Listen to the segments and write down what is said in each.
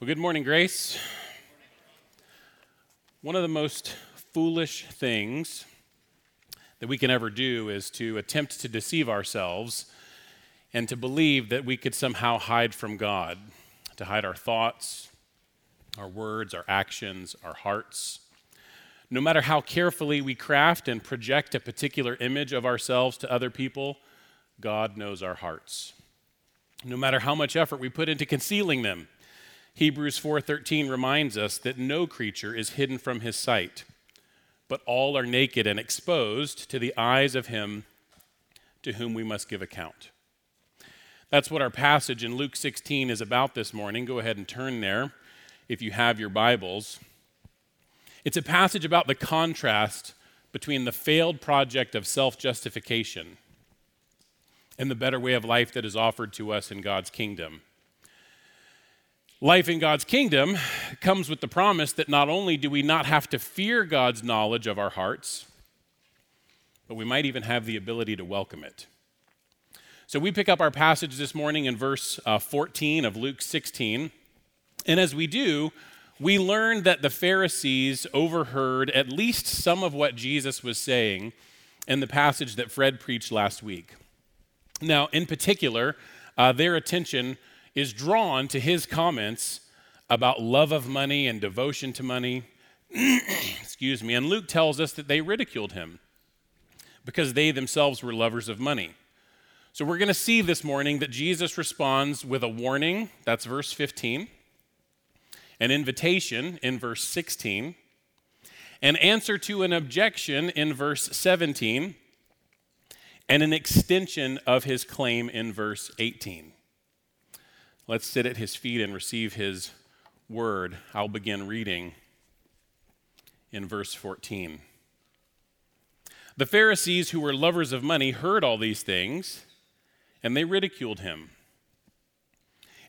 Well, good morning, Grace. One of the most foolish things that we can ever do is to attempt to deceive ourselves and to believe that we could somehow hide from God, to hide our thoughts, our words, our actions, our hearts. No matter how carefully we craft and project a particular image of ourselves to other people, God knows our hearts. No matter how much effort we put into concealing them, Hebrews 4:13 reminds us that no creature is hidden from his sight, but all are naked and exposed to the eyes of him to whom we must give account. That's what our passage in Luke 16 is about this morning. Go ahead and turn there if you have your Bibles. It's a passage about the contrast between the failed project of self justification and the better way of life that is offered to us in God's kingdom. Life in God's kingdom comes with the promise that not only do we not have to fear God's knowledge of our hearts, but we might even have the ability to welcome it. So we pick up our passage this morning in verse uh, 14 of Luke 16. And as we do, we learn that the Pharisees overheard at least some of what Jesus was saying in the passage that Fred preached last week. Now, in particular, uh, their attention is drawn to his comments about love of money and devotion to money. Excuse me. And Luke tells us that they ridiculed him because they themselves were lovers of money. So we're going to see this morning that Jesus responds with a warning, that's verse 15, an invitation in verse 16, an answer to an objection in verse 17, and an extension of his claim in verse 18. Let's sit at his feet and receive his word. I'll begin reading in verse 14. The Pharisees, who were lovers of money, heard all these things, and they ridiculed him.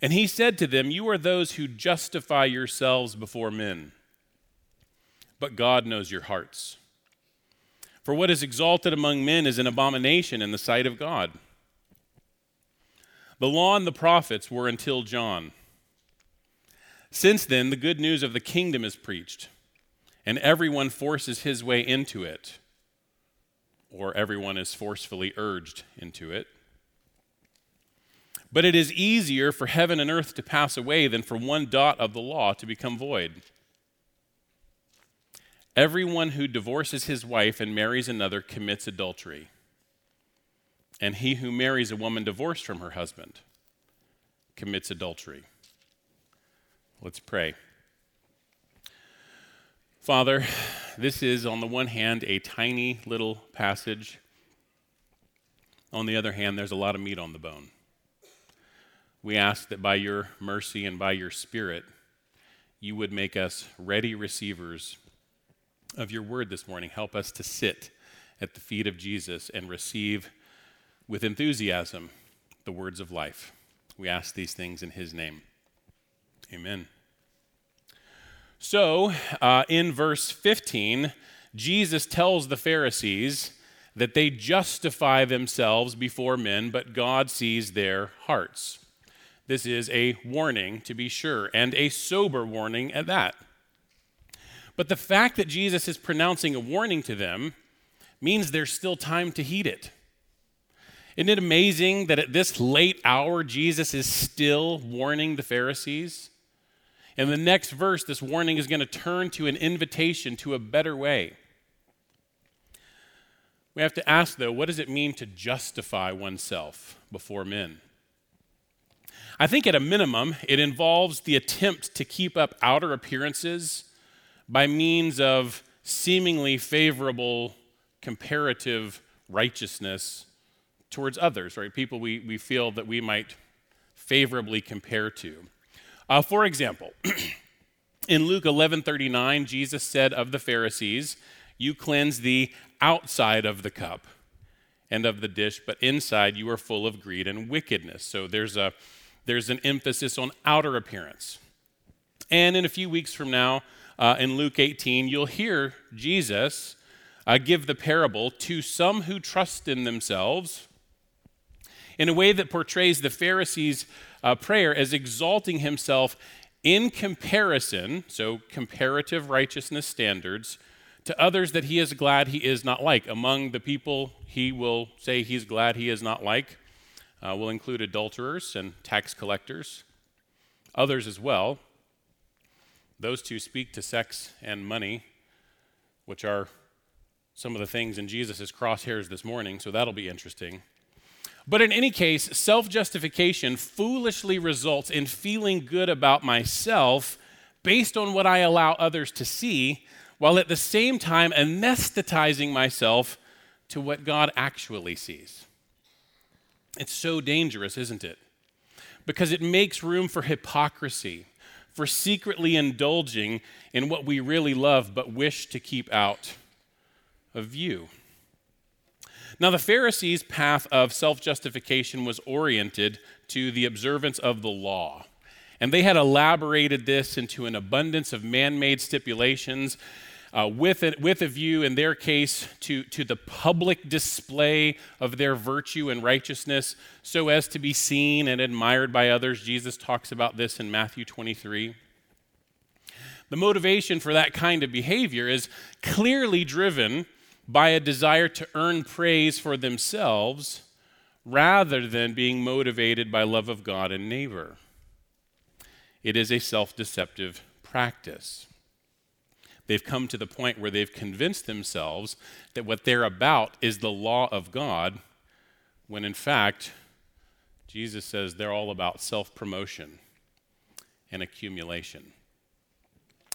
And he said to them, You are those who justify yourselves before men, but God knows your hearts. For what is exalted among men is an abomination in the sight of God. The law and the prophets were until John. Since then, the good news of the kingdom is preached, and everyone forces his way into it, or everyone is forcefully urged into it. But it is easier for heaven and earth to pass away than for one dot of the law to become void. Everyone who divorces his wife and marries another commits adultery and he who marries a woman divorced from her husband commits adultery. Let's pray. Father, this is, on the one hand, a tiny little passage. On the other hand, there's a lot of meat on the bone. We ask that by your mercy and by your Spirit, you would make us ready receivers of your word this morning. Help us to sit at the feet of Jesus and receive with enthusiasm the words of life. We ask these things in his name. Amen. So, uh, in verse 15, Jesus tells the Pharisees that they justify themselves before men, but God sees their hearts. This is a warning, to be sure, and a sober warning at that. But the fact that Jesus is pronouncing a warning to them means there's still time to heed it. Isn't it amazing that at this late hour, Jesus is still warning the Pharisees? In the next verse, this warning is going to turn to an invitation to a better way. We have to ask, though, what does it mean to justify oneself before men? I think at a minimum, it involves the attempt to keep up outer appearances by means of seemingly favorable comparative righteousness towards others, right? People we, we feel that we might favorably compare to. Uh, for example, in Luke 11:39, Jesus said of the Pharisees, "You cleanse the outside of the cup and of the dish, but inside you are full of greed and wickedness." So there's a there's an emphasis on outer appearance. And in a few weeks from now, uh, in Luke 18, you'll hear Jesus uh, give the parable to some who trust in themselves in a way that portrays the Pharisees' uh, prayer as exalting himself in comparison, so comparative righteousness standards, to others that he is glad he is not like. Among the people he will say he's glad he is not like uh, will include adulterers and tax collectors, others as well. Those two speak to sex and money, which are some of the things in Jesus' crosshairs this morning, so that'll be interesting. But in any case, self justification foolishly results in feeling good about myself based on what I allow others to see, while at the same time anesthetizing myself to what God actually sees. It's so dangerous, isn't it? Because it makes room for hypocrisy, for secretly indulging in what we really love but wish to keep out of view. Now, the Pharisees' path of self justification was oriented to the observance of the law. And they had elaborated this into an abundance of man made stipulations uh, with, a, with a view, in their case, to, to the public display of their virtue and righteousness so as to be seen and admired by others. Jesus talks about this in Matthew 23. The motivation for that kind of behavior is clearly driven by a desire to earn praise for themselves rather than being motivated by love of God and neighbor. It is a self deceptive practice. They've come to the point where they've convinced themselves that what they're about is the law of God, when in fact, Jesus says they're all about self promotion and accumulation.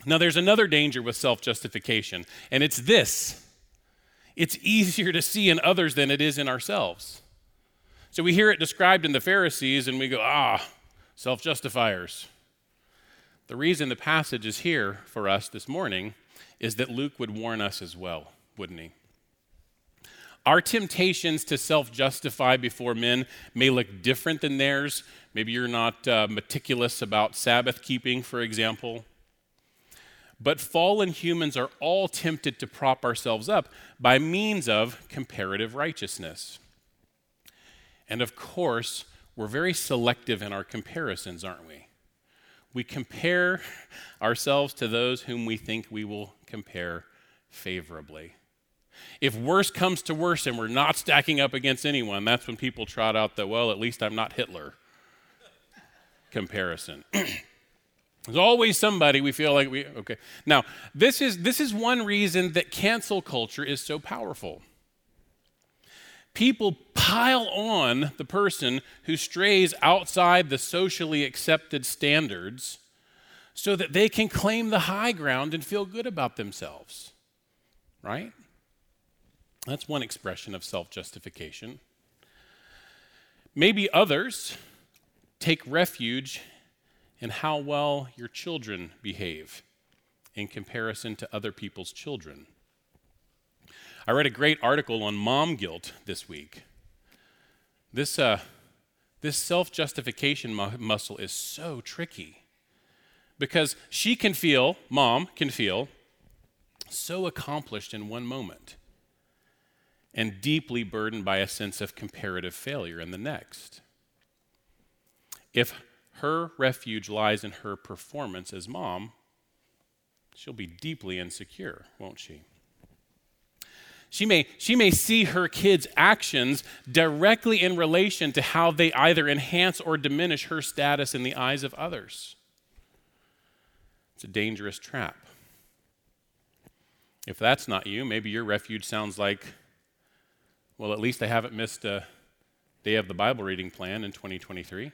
Now, there's another danger with self justification, and it's this it's easier to see in others than it is in ourselves. So we hear it described in the Pharisees and we go, ah, self justifiers. The reason the passage is here for us this morning is that Luke would warn us as well, wouldn't he? Our temptations to self justify before men may look different than theirs. Maybe you're not uh, meticulous about Sabbath keeping, for example. But fallen humans are all tempted to prop ourselves up by means of comparative righteousness. And of course, we're very selective in our comparisons, aren't we? We compare ourselves to those whom we think we will compare favorably. If worse comes to worse and we're not stacking up against anyone, that's when people trot out the, well, at least I'm not Hitler comparison. There's always somebody we feel like we okay. Now, this is this is one reason that cancel culture is so powerful. People pile on the person who strays outside the socially accepted standards so that they can claim the high ground and feel good about themselves. Right? That's one expression of self-justification. Maybe others take refuge and how well your children behave in comparison to other people's children. I read a great article on mom guilt this week. This, uh, this self justification mu- muscle is so tricky because she can feel, mom can feel, so accomplished in one moment and deeply burdened by a sense of comparative failure in the next. If her refuge lies in her performance as mom, she'll be deeply insecure, won't she? She may, she may see her kids' actions directly in relation to how they either enhance or diminish her status in the eyes of others. It's a dangerous trap. If that's not you, maybe your refuge sounds like, well, at least I haven't missed a day of the Bible reading plan in 2023.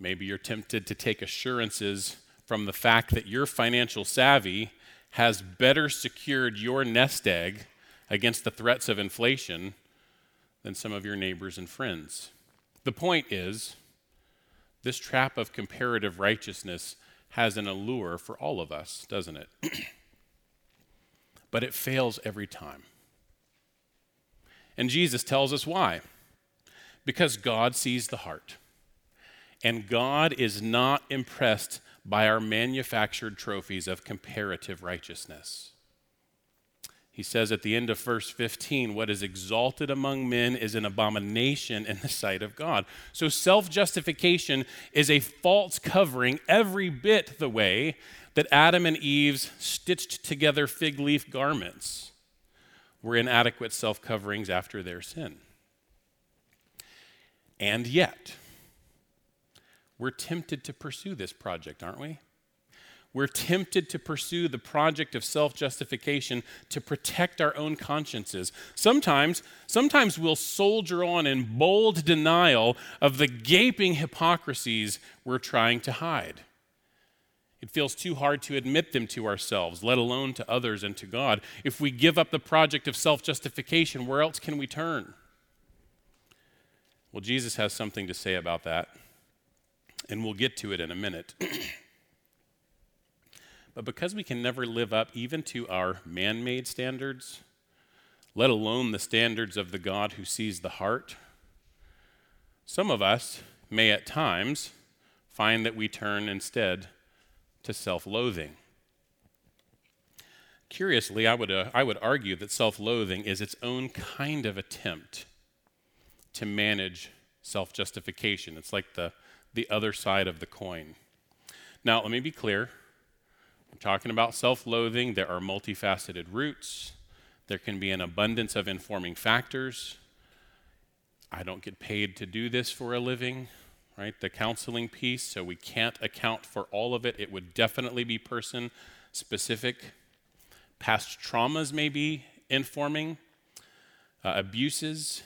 Maybe you're tempted to take assurances from the fact that your financial savvy has better secured your nest egg against the threats of inflation than some of your neighbors and friends. The point is, this trap of comparative righteousness has an allure for all of us, doesn't it? but it fails every time. And Jesus tells us why. Because God sees the heart. And God is not impressed by our manufactured trophies of comparative righteousness. He says at the end of verse 15, What is exalted among men is an abomination in the sight of God. So self justification is a false covering every bit the way that Adam and Eve's stitched together fig leaf garments were inadequate self coverings after their sin. And yet, we're tempted to pursue this project, aren't we? we're tempted to pursue the project of self-justification to protect our own consciences. Sometimes, sometimes we'll soldier on in bold denial of the gaping hypocrisies we're trying to hide. It feels too hard to admit them to ourselves, let alone to others and to God. If we give up the project of self justification, where else can we turn? Well, Jesus has something to say about that, and we'll get to it in a minute. But because we can never live up even to our man made standards, let alone the standards of the God who sees the heart, some of us may at times find that we turn instead to self loathing. Curiously, I would, uh, I would argue that self loathing is its own kind of attempt to manage self justification. It's like the, the other side of the coin. Now, let me be clear we're talking about self loathing. There are multifaceted roots, there can be an abundance of informing factors. I don't get paid to do this for a living, right? The counseling piece, so we can't account for all of it. It would definitely be person specific. Past traumas may be informing, uh, abuses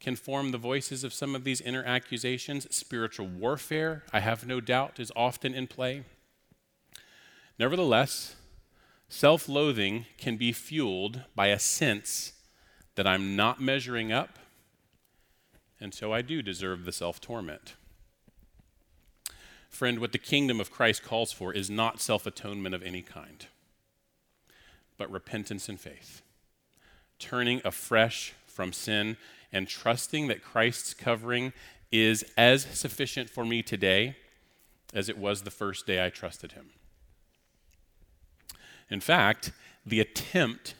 can form the voices of some of these inner accusations. Spiritual warfare, I have no doubt, is often in play. Nevertheless, self loathing can be fueled by a sense that I'm not measuring up, and so I do deserve the self torment. Friend, what the kingdom of Christ calls for is not self atonement of any kind, but repentance and faith, turning afresh from sin and trusting that Christ's covering is as sufficient for me today as it was the first day I trusted him. In fact, the attempt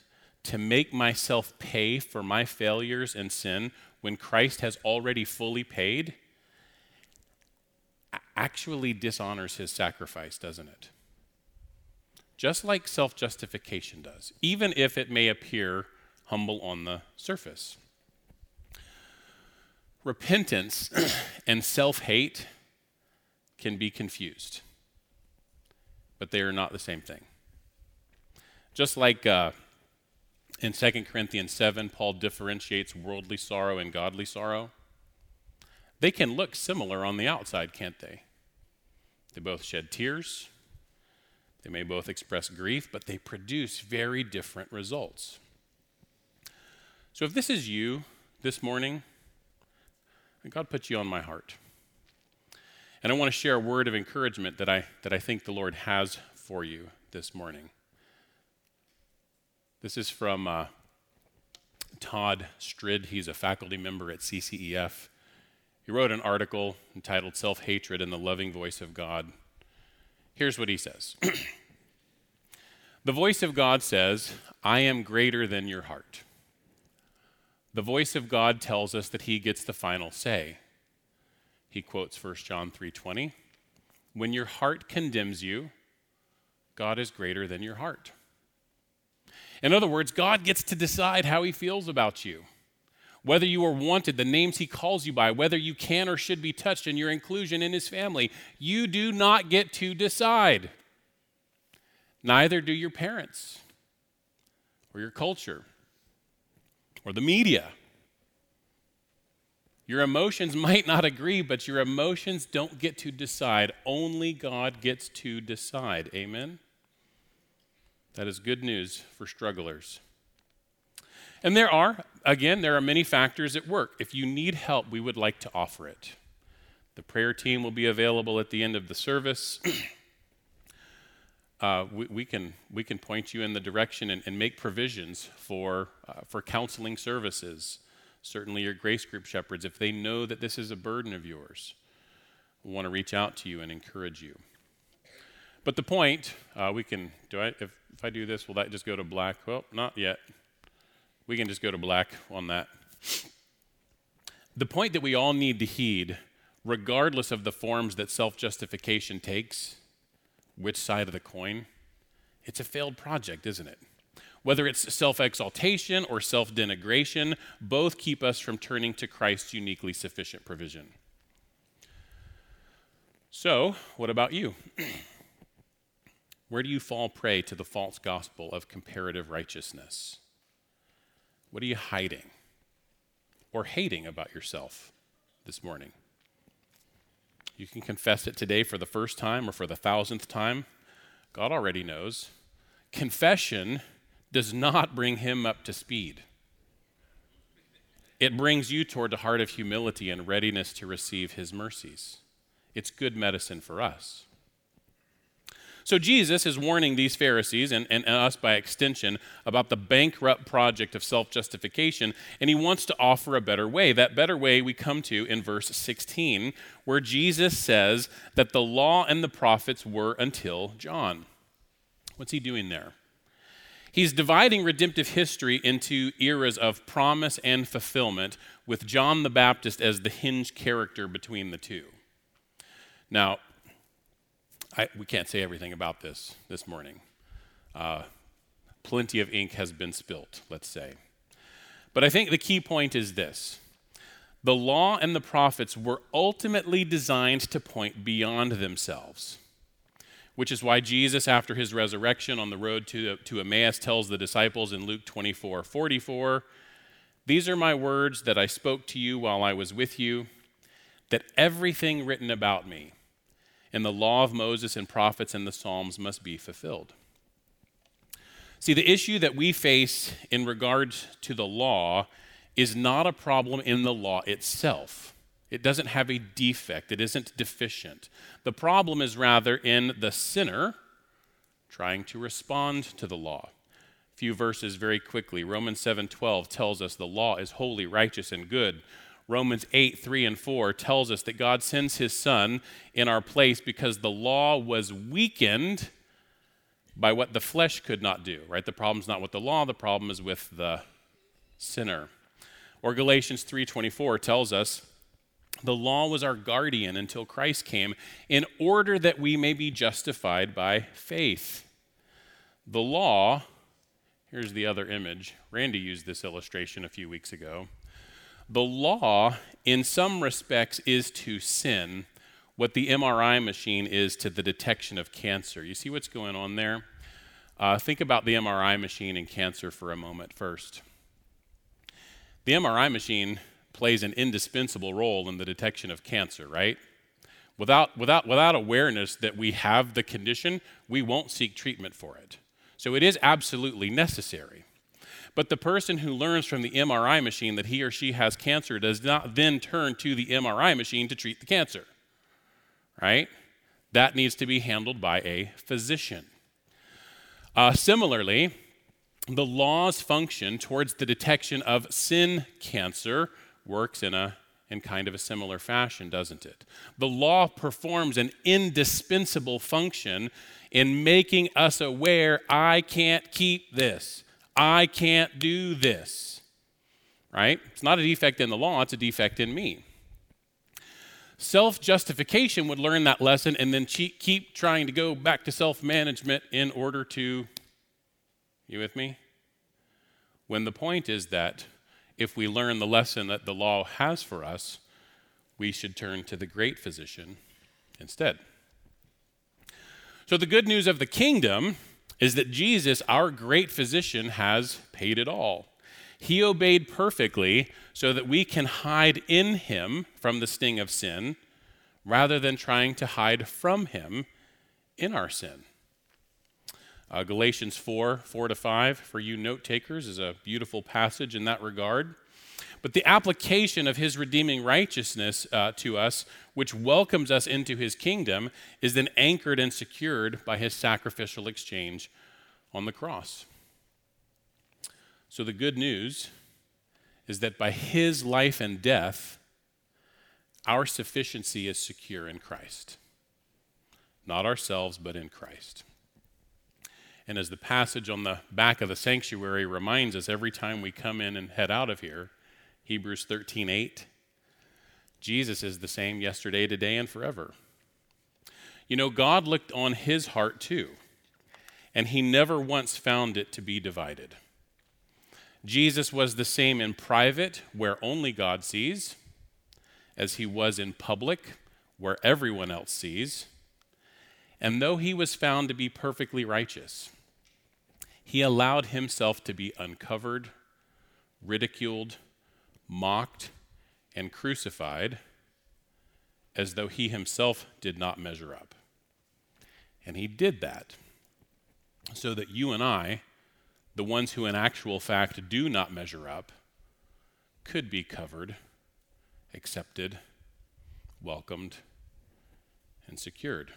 to make myself pay for my failures and sin when Christ has already fully paid actually dishonors his sacrifice, doesn't it? Just like self justification does, even if it may appear humble on the surface. Repentance and self hate can be confused, but they are not the same thing. Just like uh, in 2 Corinthians 7, Paul differentiates worldly sorrow and godly sorrow. They can look similar on the outside, can't they? They both shed tears. They may both express grief, but they produce very different results. So if this is you this morning, God put you on my heart. And I want to share a word of encouragement that I, that I think the Lord has for you this morning. This is from uh, Todd Stryd. He's a faculty member at CCEF. He wrote an article entitled Self Hatred and the Loving Voice of God. Here's what he says The voice of God says, I am greater than your heart. The voice of God tells us that he gets the final say. He quotes 1 John 3:20, "When your heart condemns you, God is greater than your heart." In other words, God gets to decide how he feels about you. Whether you are wanted, the names he calls you by, whether you can or should be touched in your inclusion in his family, you do not get to decide. Neither do your parents, or your culture, or the media. Your emotions might not agree, but your emotions don't get to decide. Only God gets to decide. Amen? That is good news for strugglers. And there are, again, there are many factors at work. If you need help, we would like to offer it. The prayer team will be available at the end of the service. uh, we, we, can, we can point you in the direction and, and make provisions for, uh, for counseling services. Certainly, your grace group shepherds, if they know that this is a burden of yours, want to reach out to you and encourage you. But the point, uh, we can, do I, if, if I do this, will that just go to black? Well, not yet. We can just go to black on that. The point that we all need to heed, regardless of the forms that self justification takes, which side of the coin, it's a failed project, isn't it? Whether it's self exaltation or self denigration, both keep us from turning to Christ's uniquely sufficient provision. So, what about you? Where do you fall prey to the false gospel of comparative righteousness? What are you hiding or hating about yourself this morning? You can confess it today for the first time or for the thousandth time. God already knows. Confession does not bring him up to speed. It brings you toward a heart of humility and readiness to receive his mercies. It's good medicine for us. So Jesus is warning these Pharisees and, and us by extension about the bankrupt project of self justification, and he wants to offer a better way. That better way we come to in verse 16, where Jesus says that the law and the prophets were until John. What's he doing there? He's dividing redemptive history into eras of promise and fulfillment, with John the Baptist as the hinge character between the two. Now, I, we can't say everything about this this morning. Uh, plenty of ink has been spilt, let's say. But I think the key point is this the law and the prophets were ultimately designed to point beyond themselves, which is why Jesus, after his resurrection on the road to, to Emmaus, tells the disciples in Luke 24 44, These are my words that I spoke to you while I was with you, that everything written about me and the law of Moses and prophets and the Psalms must be fulfilled. See, the issue that we face in regard to the law is not a problem in the law itself. It doesn't have a defect, it isn't deficient. The problem is rather in the sinner trying to respond to the law. A few verses very quickly. Romans 7:12 tells us the law is holy, righteous and good. Romans 8, 3 and 4 tells us that God sends his son in our place because the law was weakened by what the flesh could not do, right? The problem's not with the law, the problem is with the sinner. Or Galatians 3:24 tells us the law was our guardian until Christ came in order that we may be justified by faith. The law, here's the other image. Randy used this illustration a few weeks ago. The law, in some respects, is to sin what the MRI machine is to the detection of cancer. You see what's going on there? Uh, think about the MRI machine and cancer for a moment first. The MRI machine plays an indispensable role in the detection of cancer, right? Without, without, without awareness that we have the condition, we won't seek treatment for it. So it is absolutely necessary. But the person who learns from the MRI machine that he or she has cancer does not then turn to the MRI machine to treat the cancer. Right? That needs to be handled by a physician. Uh, similarly, the law's function towards the detection of sin cancer works in a in kind of a similar fashion, doesn't it? The law performs an indispensable function in making us aware I can't keep this. I can't do this. Right? It's not a defect in the law, it's a defect in me. Self justification would learn that lesson and then keep trying to go back to self management in order to. You with me? When the point is that if we learn the lesson that the law has for us, we should turn to the great physician instead. So, the good news of the kingdom is that Jesus, our great physician, has paid it all. He obeyed perfectly so that we can hide in him from the sting of sin rather than trying to hide from him in our sin. Uh, Galatians 4 4 to 5, for you note takers, is a beautiful passage in that regard. But the application of his redeeming righteousness uh, to us, which welcomes us into his kingdom, is then anchored and secured by his sacrificial exchange on the cross. So the good news is that by his life and death, our sufficiency is secure in Christ. not ourselves, but in Christ. And as the passage on the back of the sanctuary reminds us every time we come in and head out of here, Hebrews 13 8, Jesus is the same yesterday, today, and forever. You know, God looked on his heart too, and he never once found it to be divided. Jesus was the same in private, where only God sees, as he was in public, where everyone else sees. And though he was found to be perfectly righteous, he allowed himself to be uncovered, ridiculed, mocked, and crucified as though he himself did not measure up. And he did that so that you and I, the ones who in actual fact do not measure up, could be covered, accepted, welcomed, and secured.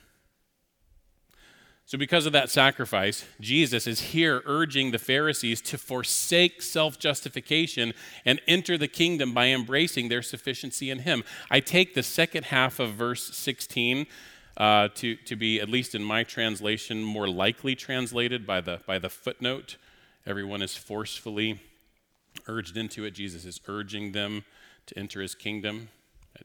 So, because of that sacrifice, Jesus is here urging the Pharisees to forsake self justification and enter the kingdom by embracing their sufficiency in Him. I take the second half of verse 16 uh, to, to be, at least in my translation, more likely translated by the, by the footnote. Everyone is forcefully urged into it. Jesus is urging them to enter His kingdom.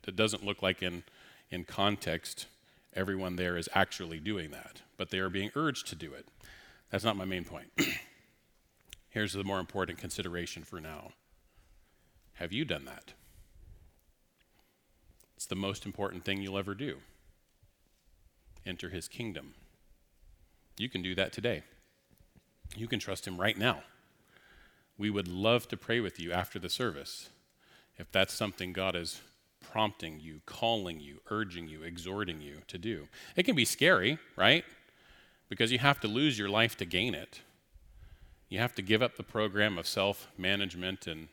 It doesn't look like in, in context everyone there is actually doing that but they are being urged to do it. That's not my main point. Here's the more important consideration for now Have you done that? It's the most important thing you'll ever do. Enter his kingdom. You can do that today. You can trust him right now. We would love to pray with you after the service if that's something God is prompting you, calling you, urging you, exhorting you to do. It can be scary, right? because you have to lose your life to gain it. You have to give up the program of self management and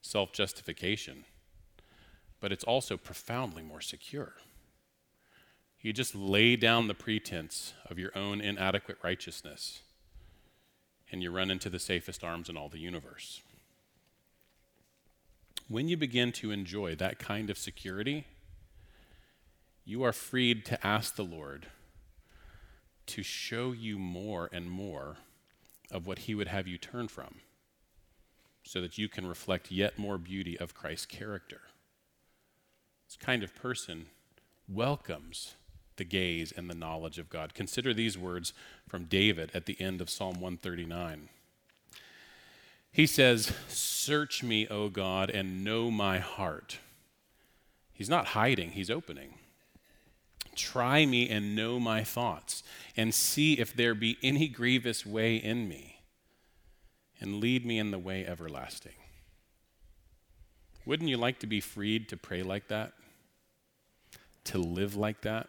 self justification. But it's also profoundly more secure. You just lay down the pretense of your own inadequate righteousness, and you run into the safest arms in all the universe. When you begin to enjoy that kind of security, you are freed to ask the Lord to show you more and more of what he would have you turn from so that you can reflect yet more beauty of Christ's character. This kind of person welcomes the gaze and the knowledge of God. Consider these words from David at the end of Psalm 139. He says, Search me, O God, and know my heart. He's not hiding, he's opening. Try me and know my thoughts, and see if there be any grievous way in me, and lead me in the way everlasting. Wouldn't you like to be freed to pray like that? To live like that?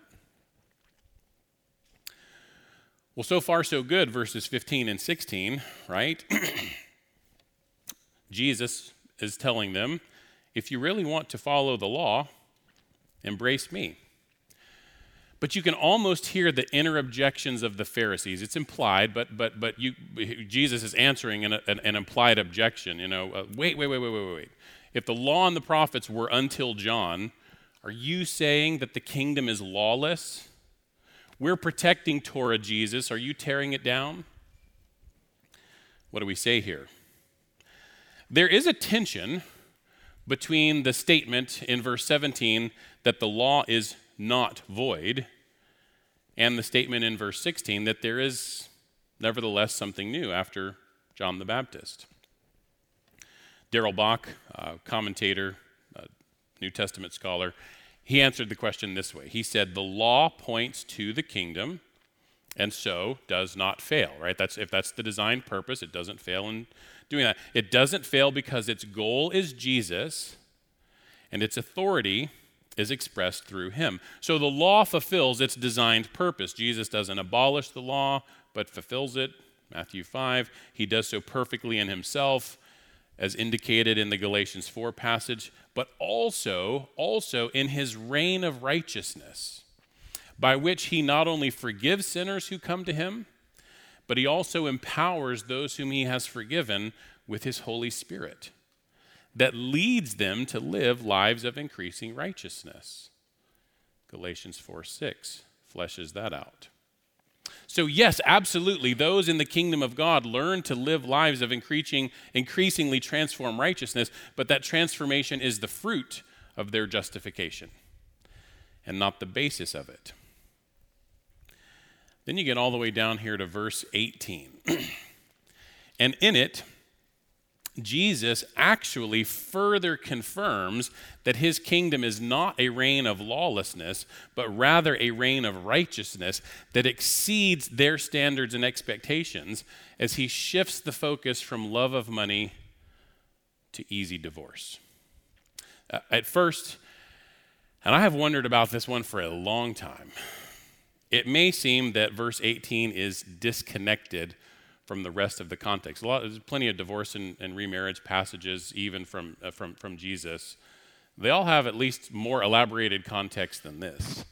Well, so far, so good, verses 15 and 16, right? Jesus is telling them if you really want to follow the law, embrace me. But you can almost hear the inner objections of the Pharisees. It's implied, but, but, but you, Jesus is answering an, an, an implied objection. You know, uh, wait, wait, wait, wait, wait, wait. If the law and the prophets were until John, are you saying that the kingdom is lawless? We're protecting Torah, Jesus. Are you tearing it down? What do we say here? There is a tension between the statement in verse 17 that the law is not void, and the statement in verse 16 that there is nevertheless something new after John the Baptist. Darrell Bock, uh, commentator, uh, New Testament scholar, he answered the question this way. He said, The law points to the kingdom and so does not fail, right? That's, if that's the designed purpose, it doesn't fail in doing that. It doesn't fail because its goal is Jesus and its authority is expressed through him. So the law fulfills its designed purpose. Jesus doesn't abolish the law, but fulfills it. Matthew 5. He does so perfectly in himself, as indicated in the Galatians 4 passage, but also, also in his reign of righteousness, by which he not only forgives sinners who come to him, but he also empowers those whom he has forgiven with his Holy Spirit that leads them to live lives of increasing righteousness. Galatians 4 6. fleshes that out. So, yes, absolutely, those in the kingdom of God learn to live lives of increasing, increasingly transformed righteousness, but that transformation is the fruit of their justification and not the basis of it. Then you get all the way down here to verse 18. and in it, Jesus actually further confirms that his kingdom is not a reign of lawlessness, but rather a reign of righteousness that exceeds their standards and expectations as he shifts the focus from love of money to easy divorce. Uh, at first, and I have wondered about this one for a long time, it may seem that verse 18 is disconnected from the rest of the context. Lot, there's plenty of divorce and, and remarriage passages, even from, uh, from, from Jesus. They all have at least more elaborated context than this.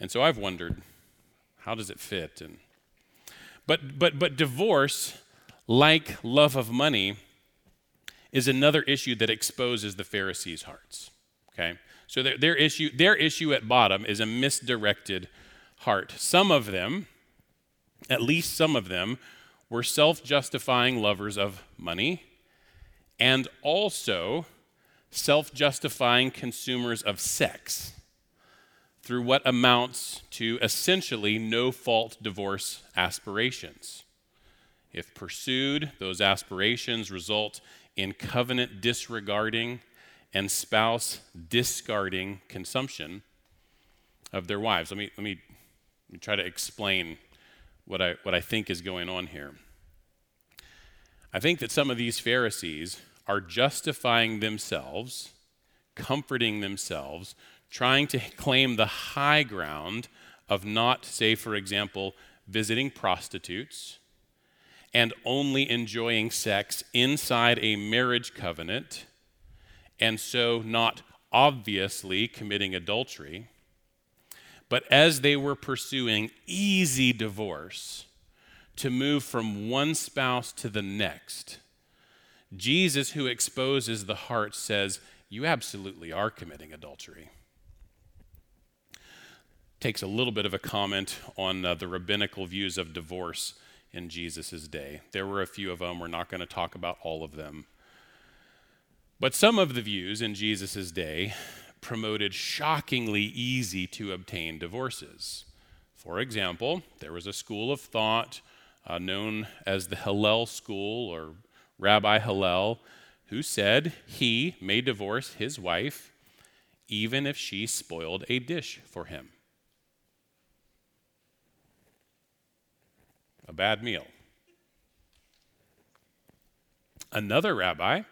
And so I've wondered, how does it fit? And, but, but, but divorce, like love of money, is another issue that exposes the Pharisees' hearts. Okay? So their, their, issue, their issue at bottom is a misdirected heart. Some of them, at least some of them, were self justifying lovers of money and also self justifying consumers of sex through what amounts to essentially no fault divorce aspirations. If pursued, those aspirations result in covenant disregarding and spouse discarding consumption of their wives. Let me, let me, let me try to explain what I, what I think is going on here. I think that some of these Pharisees are justifying themselves, comforting themselves, trying to claim the high ground of not, say, for example, visiting prostitutes and only enjoying sex inside a marriage covenant, and so not obviously committing adultery. But as they were pursuing easy divorce, to move from one spouse to the next, Jesus, who exposes the heart, says, You absolutely are committing adultery. Takes a little bit of a comment on uh, the rabbinical views of divorce in Jesus' day. There were a few of them. We're not going to talk about all of them. But some of the views in Jesus' day promoted shockingly easy to obtain divorces. For example, there was a school of thought uh, known as the Hillel School or Rabbi Hillel, who said he may divorce his wife even if she spoiled a dish for him. A bad meal. Another rabbi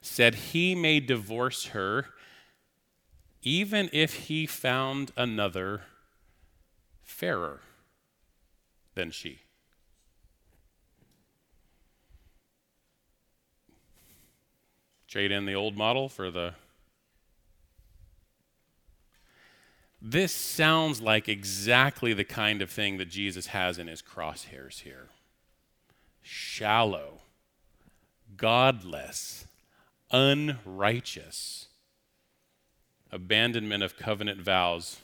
said he may divorce her even if he found another fairer than she. Trade in the old model for the. This sounds like exactly the kind of thing that Jesus has in his crosshairs here shallow, godless, unrighteous abandonment of covenant vows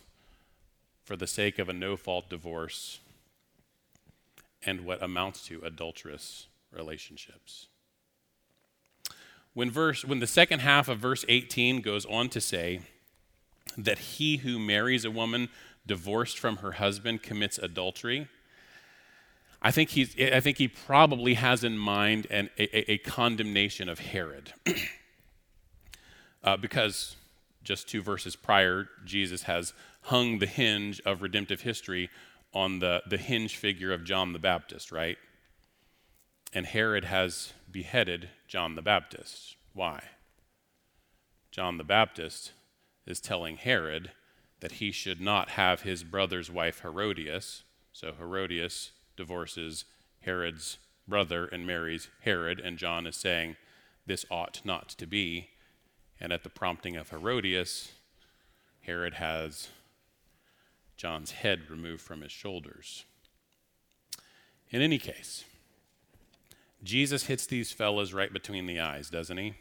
for the sake of a no fault divorce and what amounts to adulterous relationships. When, verse, when the second half of verse 18 goes on to say that he who marries a woman divorced from her husband commits adultery, I think, he's, I think he probably has in mind an, a, a condemnation of Herod. uh, because just two verses prior, Jesus has hung the hinge of redemptive history on the, the hinge figure of John the Baptist, right? And Herod has beheaded John the Baptist. Why? John the Baptist is telling Herod that he should not have his brother's wife Herodias. So Herodias divorces Herod's brother and marries Herod, and John is saying this ought not to be. And at the prompting of Herodias, Herod has John's head removed from his shoulders. In any case, Jesus hits these fellas right between the eyes, doesn't he?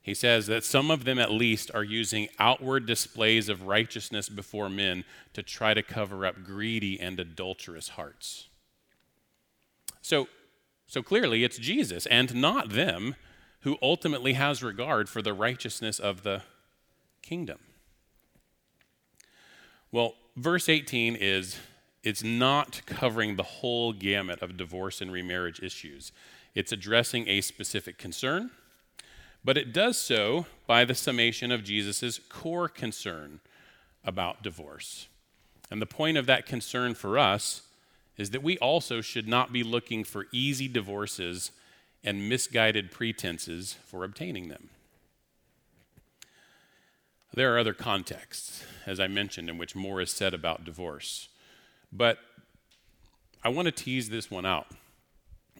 He says that some of them, at least, are using outward displays of righteousness before men to try to cover up greedy and adulterous hearts. So, so clearly, it's Jesus and not them who ultimately has regard for the righteousness of the kingdom. Well, verse 18 is it's not covering the whole gamut of divorce and remarriage issues. It's addressing a specific concern, but it does so by the summation of Jesus' core concern about divorce. And the point of that concern for us is that we also should not be looking for easy divorces and misguided pretenses for obtaining them. There are other contexts, as I mentioned, in which more is said about divorce. But I want to tease this one out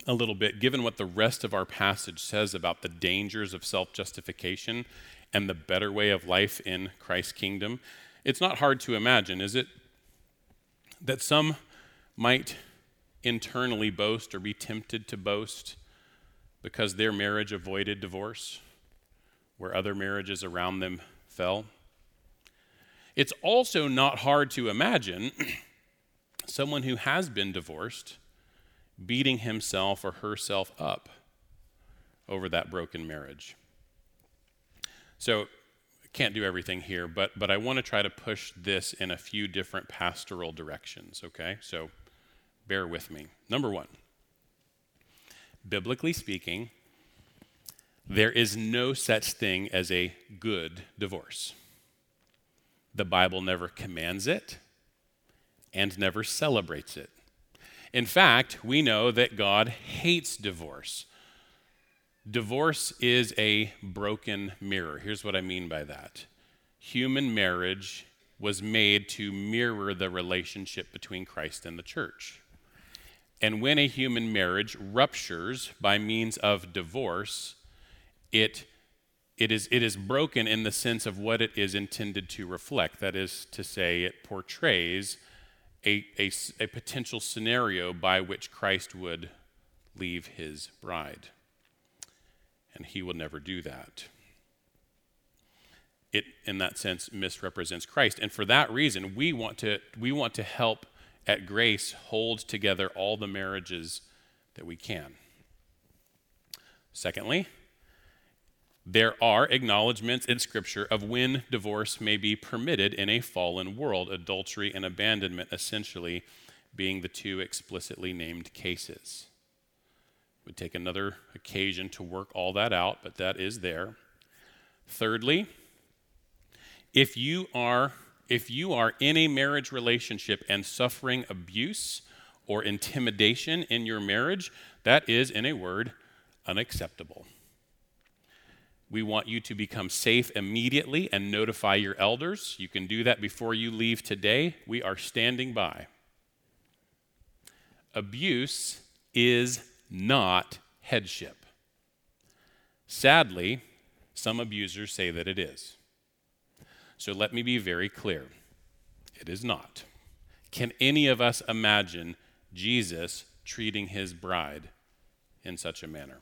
a little bit, given what the rest of our passage says about the dangers of self justification and the better way of life in Christ's kingdom. It's not hard to imagine, is it? That some might internally boast or be tempted to boast because their marriage avoided divorce, where other marriages around them fell. It's also not hard to imagine someone who has been divorced beating himself or herself up over that broken marriage. So, can't do everything here, but, but I want to try to push this in a few different pastoral directions, okay? So, bear with me. Number one, biblically speaking, there is no such thing as a good divorce. The Bible never commands it and never celebrates it. In fact, we know that God hates divorce. Divorce is a broken mirror. Here's what I mean by that human marriage was made to mirror the relationship between Christ and the church. And when a human marriage ruptures by means of divorce, it, it, is, it is broken in the sense of what it is intended to reflect. That is to say, it portrays a, a, a potential scenario by which Christ would leave his bride. And he will never do that. It, in that sense, misrepresents Christ. And for that reason, we want to, we want to help at Grace hold together all the marriages that we can. Secondly, there are acknowledgments in Scripture of when divorce may be permitted in a fallen world, adultery and abandonment essentially being the two explicitly named cases. Would take another occasion to work all that out, but that is there. Thirdly, if you are if you are in a marriage relationship and suffering abuse or intimidation in your marriage, that is, in a word, unacceptable. We want you to become safe immediately and notify your elders. You can do that before you leave today. We are standing by. Abuse is not headship. Sadly, some abusers say that it is. So let me be very clear it is not. Can any of us imagine Jesus treating his bride in such a manner?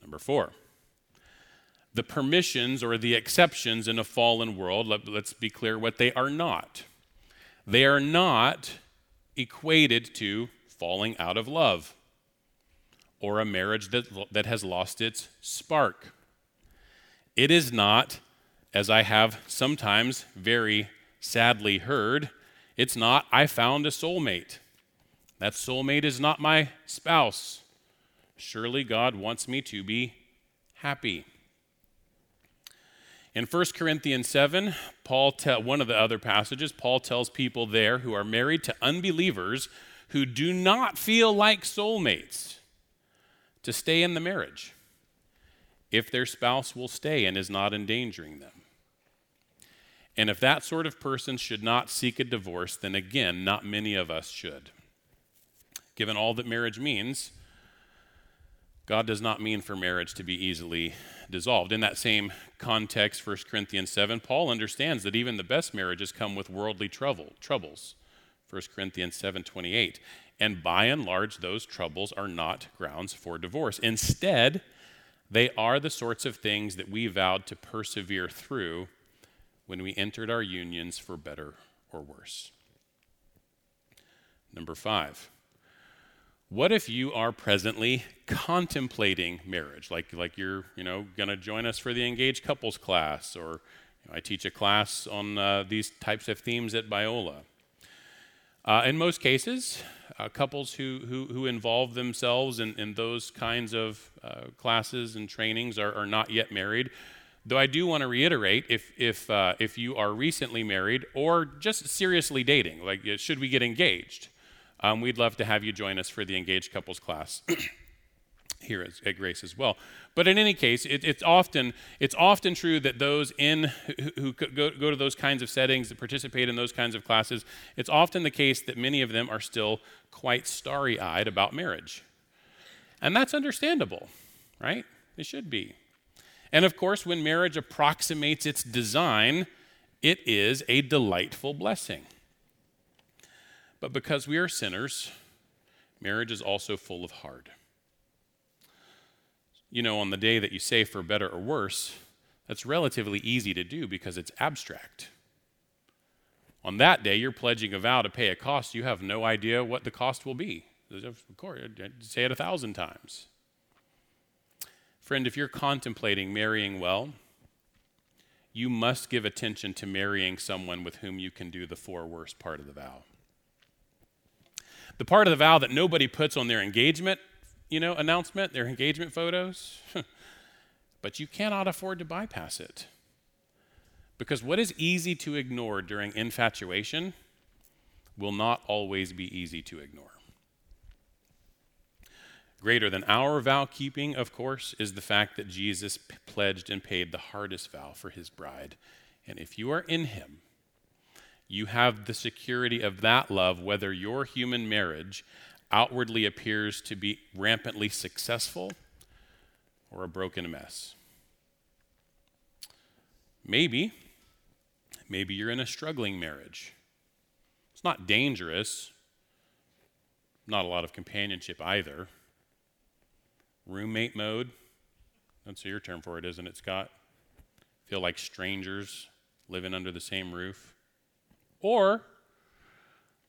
Number four, the permissions or the exceptions in a fallen world, let, us be clear what they are not. They are not equated to falling out of love or a marriage that, that has lost its spark. It is not as I have sometimes very sadly heard, it's not, I found a soulmate. That soulmate is not my spouse. Surely God wants me to be happy. In 1 Corinthians 7, Paul te- one of the other passages, Paul tells people there who are married to unbelievers who do not feel like soulmates to stay in the marriage if their spouse will stay and is not endangering them. And if that sort of person should not seek a divorce, then again, not many of us should. Given all that marriage means, God does not mean for marriage to be easily dissolved. In that same context, 1 Corinthians 7, Paul understands that even the best marriages come with worldly trouble, troubles. 1 Corinthians 7:28. And by and large those troubles are not grounds for divorce. Instead, They are the sorts of things that we vowed to persevere through when we entered our unions for better or worse. Number five, what if you are presently contemplating marriage, like, like you're you know, going to join us for the engaged couples class, or you know, I teach a class on uh, these types of themes at Biola. Uh, in most cases, uh, couples who, who, who, involve themselves in, in those kinds of uh, classes and trainings are, are, not yet married. Though I do want to reiterate if, if, uh, if you are recently married or just seriously dating, like should we get engaged, um, we'd love to have you join us for the engaged couples class. here at, Grace as well. But in any case, it, it's often it's often true that those in who, who go, go to those kinds of settings, that participate in those kinds of classes, it's often the case that many of them are still quite starry-eyed about marriage, and that's understandable, right? It should be. And of course, when marriage approximates its design, it is a delightful blessing. But because we are sinners, marriage is also full of hard you know, on the day that you say for better or worse, that's relatively easy to do because it's abstract. On that day, you're pledging a vow to pay a cost. You have no idea what the cost will be. Of course, say it a thousand times. Friend, if you're contemplating marrying well, you must give attention to marrying someone with whom you can do the for worst part of the vow. The part of the vow that nobody puts on their engagement you know, announcement, their engagement photos. but you cannot afford to bypass it. Because what is easy to ignore during infatuation will not always be easy to ignore. Greater than our vow keeping, of course, is the fact that Jesus p- pledged and paid the hardest vow for his bride. And if you are in him, you have the security of that love, whether your human marriage outwardly appears to be rampantly successful or a broken mess. Maybe, maybe you're in a struggling marriage. It's not dangerous, not a lot of companionship either. Roommate mode, that's your term for it, isn't it, Scott? Feel like strangers living under the same roof. Or,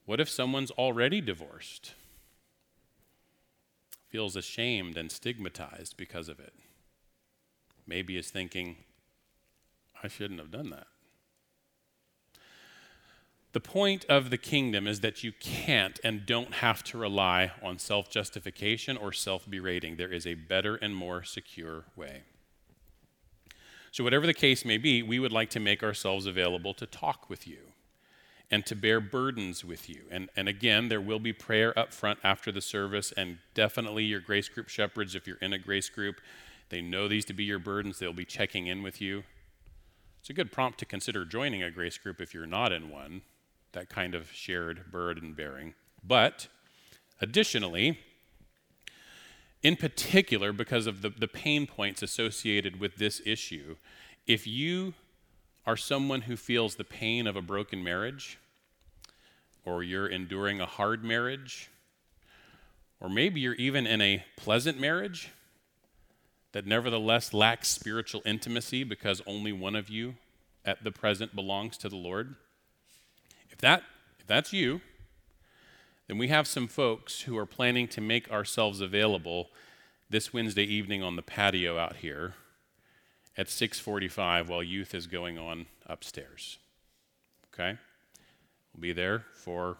what if someone's already divorced? Feels ashamed and stigmatized because of it. Maybe is thinking, I shouldn't have done that. The point of the kingdom is that you can't and don't have to rely on self justification or self berating. There is a better and more secure way. So, whatever the case may be, we would like to make ourselves available to talk with you and to bear burdens with you. And, and again, there will be prayer up front after the service, and definitely your grace group shepherds, if you're in a grace group, they know these to be your burdens. They'll be checking in with you. It's a good prompt to consider joining a grace group if you're not in one, that kind of shared burden bearing. But additionally, in particular, because of the, the pain points associated with this issue, if you are someone who feels the pain of a broken marriage, or you're enduring a hard marriage, or maybe you're even in a pleasant marriage that nevertheless lacks spiritual intimacy because only one of you at the present belongs to the Lord. If that if that's you, then we have some folks who are planning to make ourselves available this Wednesday evening on the patio out here at 6:45 while youth is going on upstairs. Okay? We'll be there for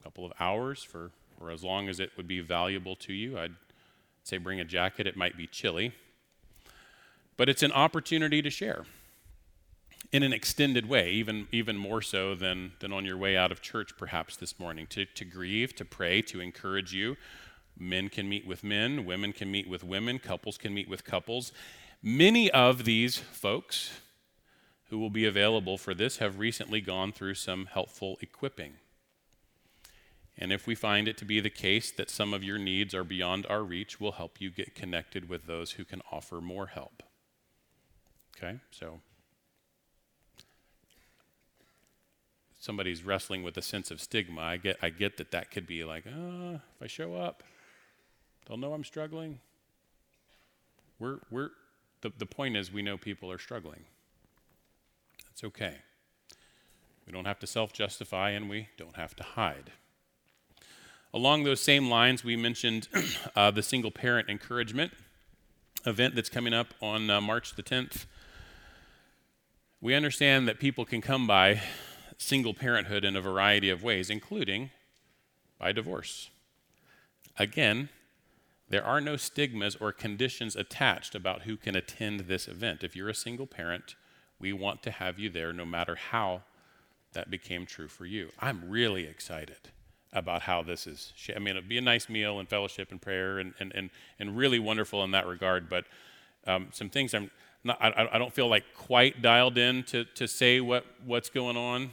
a couple of hours for or as long as it would be valuable to you. I'd say bring a jacket. It might be chilly. But it's an opportunity to share in an extended way, even, even more so than, than on your way out of church perhaps this morning, to, to grieve, to pray, to encourage you Men can meet with men, women can meet with women, couples can meet with couples. Many of these folks who will be available for this have recently gone through some helpful equipping. And if we find it to be the case that some of your needs are beyond our reach, we'll help you get connected with those who can offer more help. Okay, so somebody's wrestling with a sense of stigma. I get, I get that that could be like, oh, if I show up, They'll know I'm struggling. We're, we're, the, the point is, we know people are struggling. That's okay. We don't have to self justify and we don't have to hide. Along those same lines, we mentioned uh, the single parent encouragement event that's coming up on uh, March the 10th. We understand that people can come by single parenthood in a variety of ways, including by divorce. Again, there are no stigmas or conditions attached about who can attend this event. If you're a single parent, we want to have you there no matter how that became true for you. I'm really excited about how this is. I mean, it'd be a nice meal and fellowship and prayer and, and, and, and really wonderful in that regard, but um, some things I'm not, I, I don't feel like quite dialed in to, to say what, what's going on,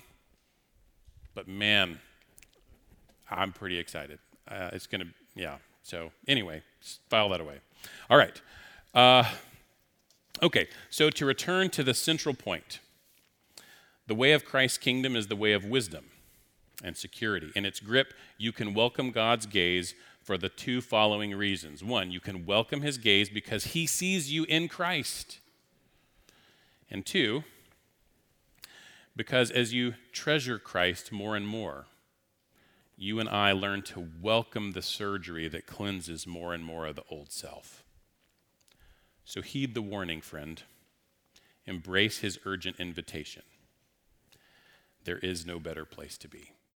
but man, I'm pretty excited. Uh, it's going to, yeah. So, anyway, file that away. All right. Uh, okay, so to return to the central point the way of Christ's kingdom is the way of wisdom and security. In its grip, you can welcome God's gaze for the two following reasons. One, you can welcome his gaze because he sees you in Christ. And two, because as you treasure Christ more and more, you and I learn to welcome the surgery that cleanses more and more of the old self. So heed the warning, friend. Embrace his urgent invitation. There is no better place to be.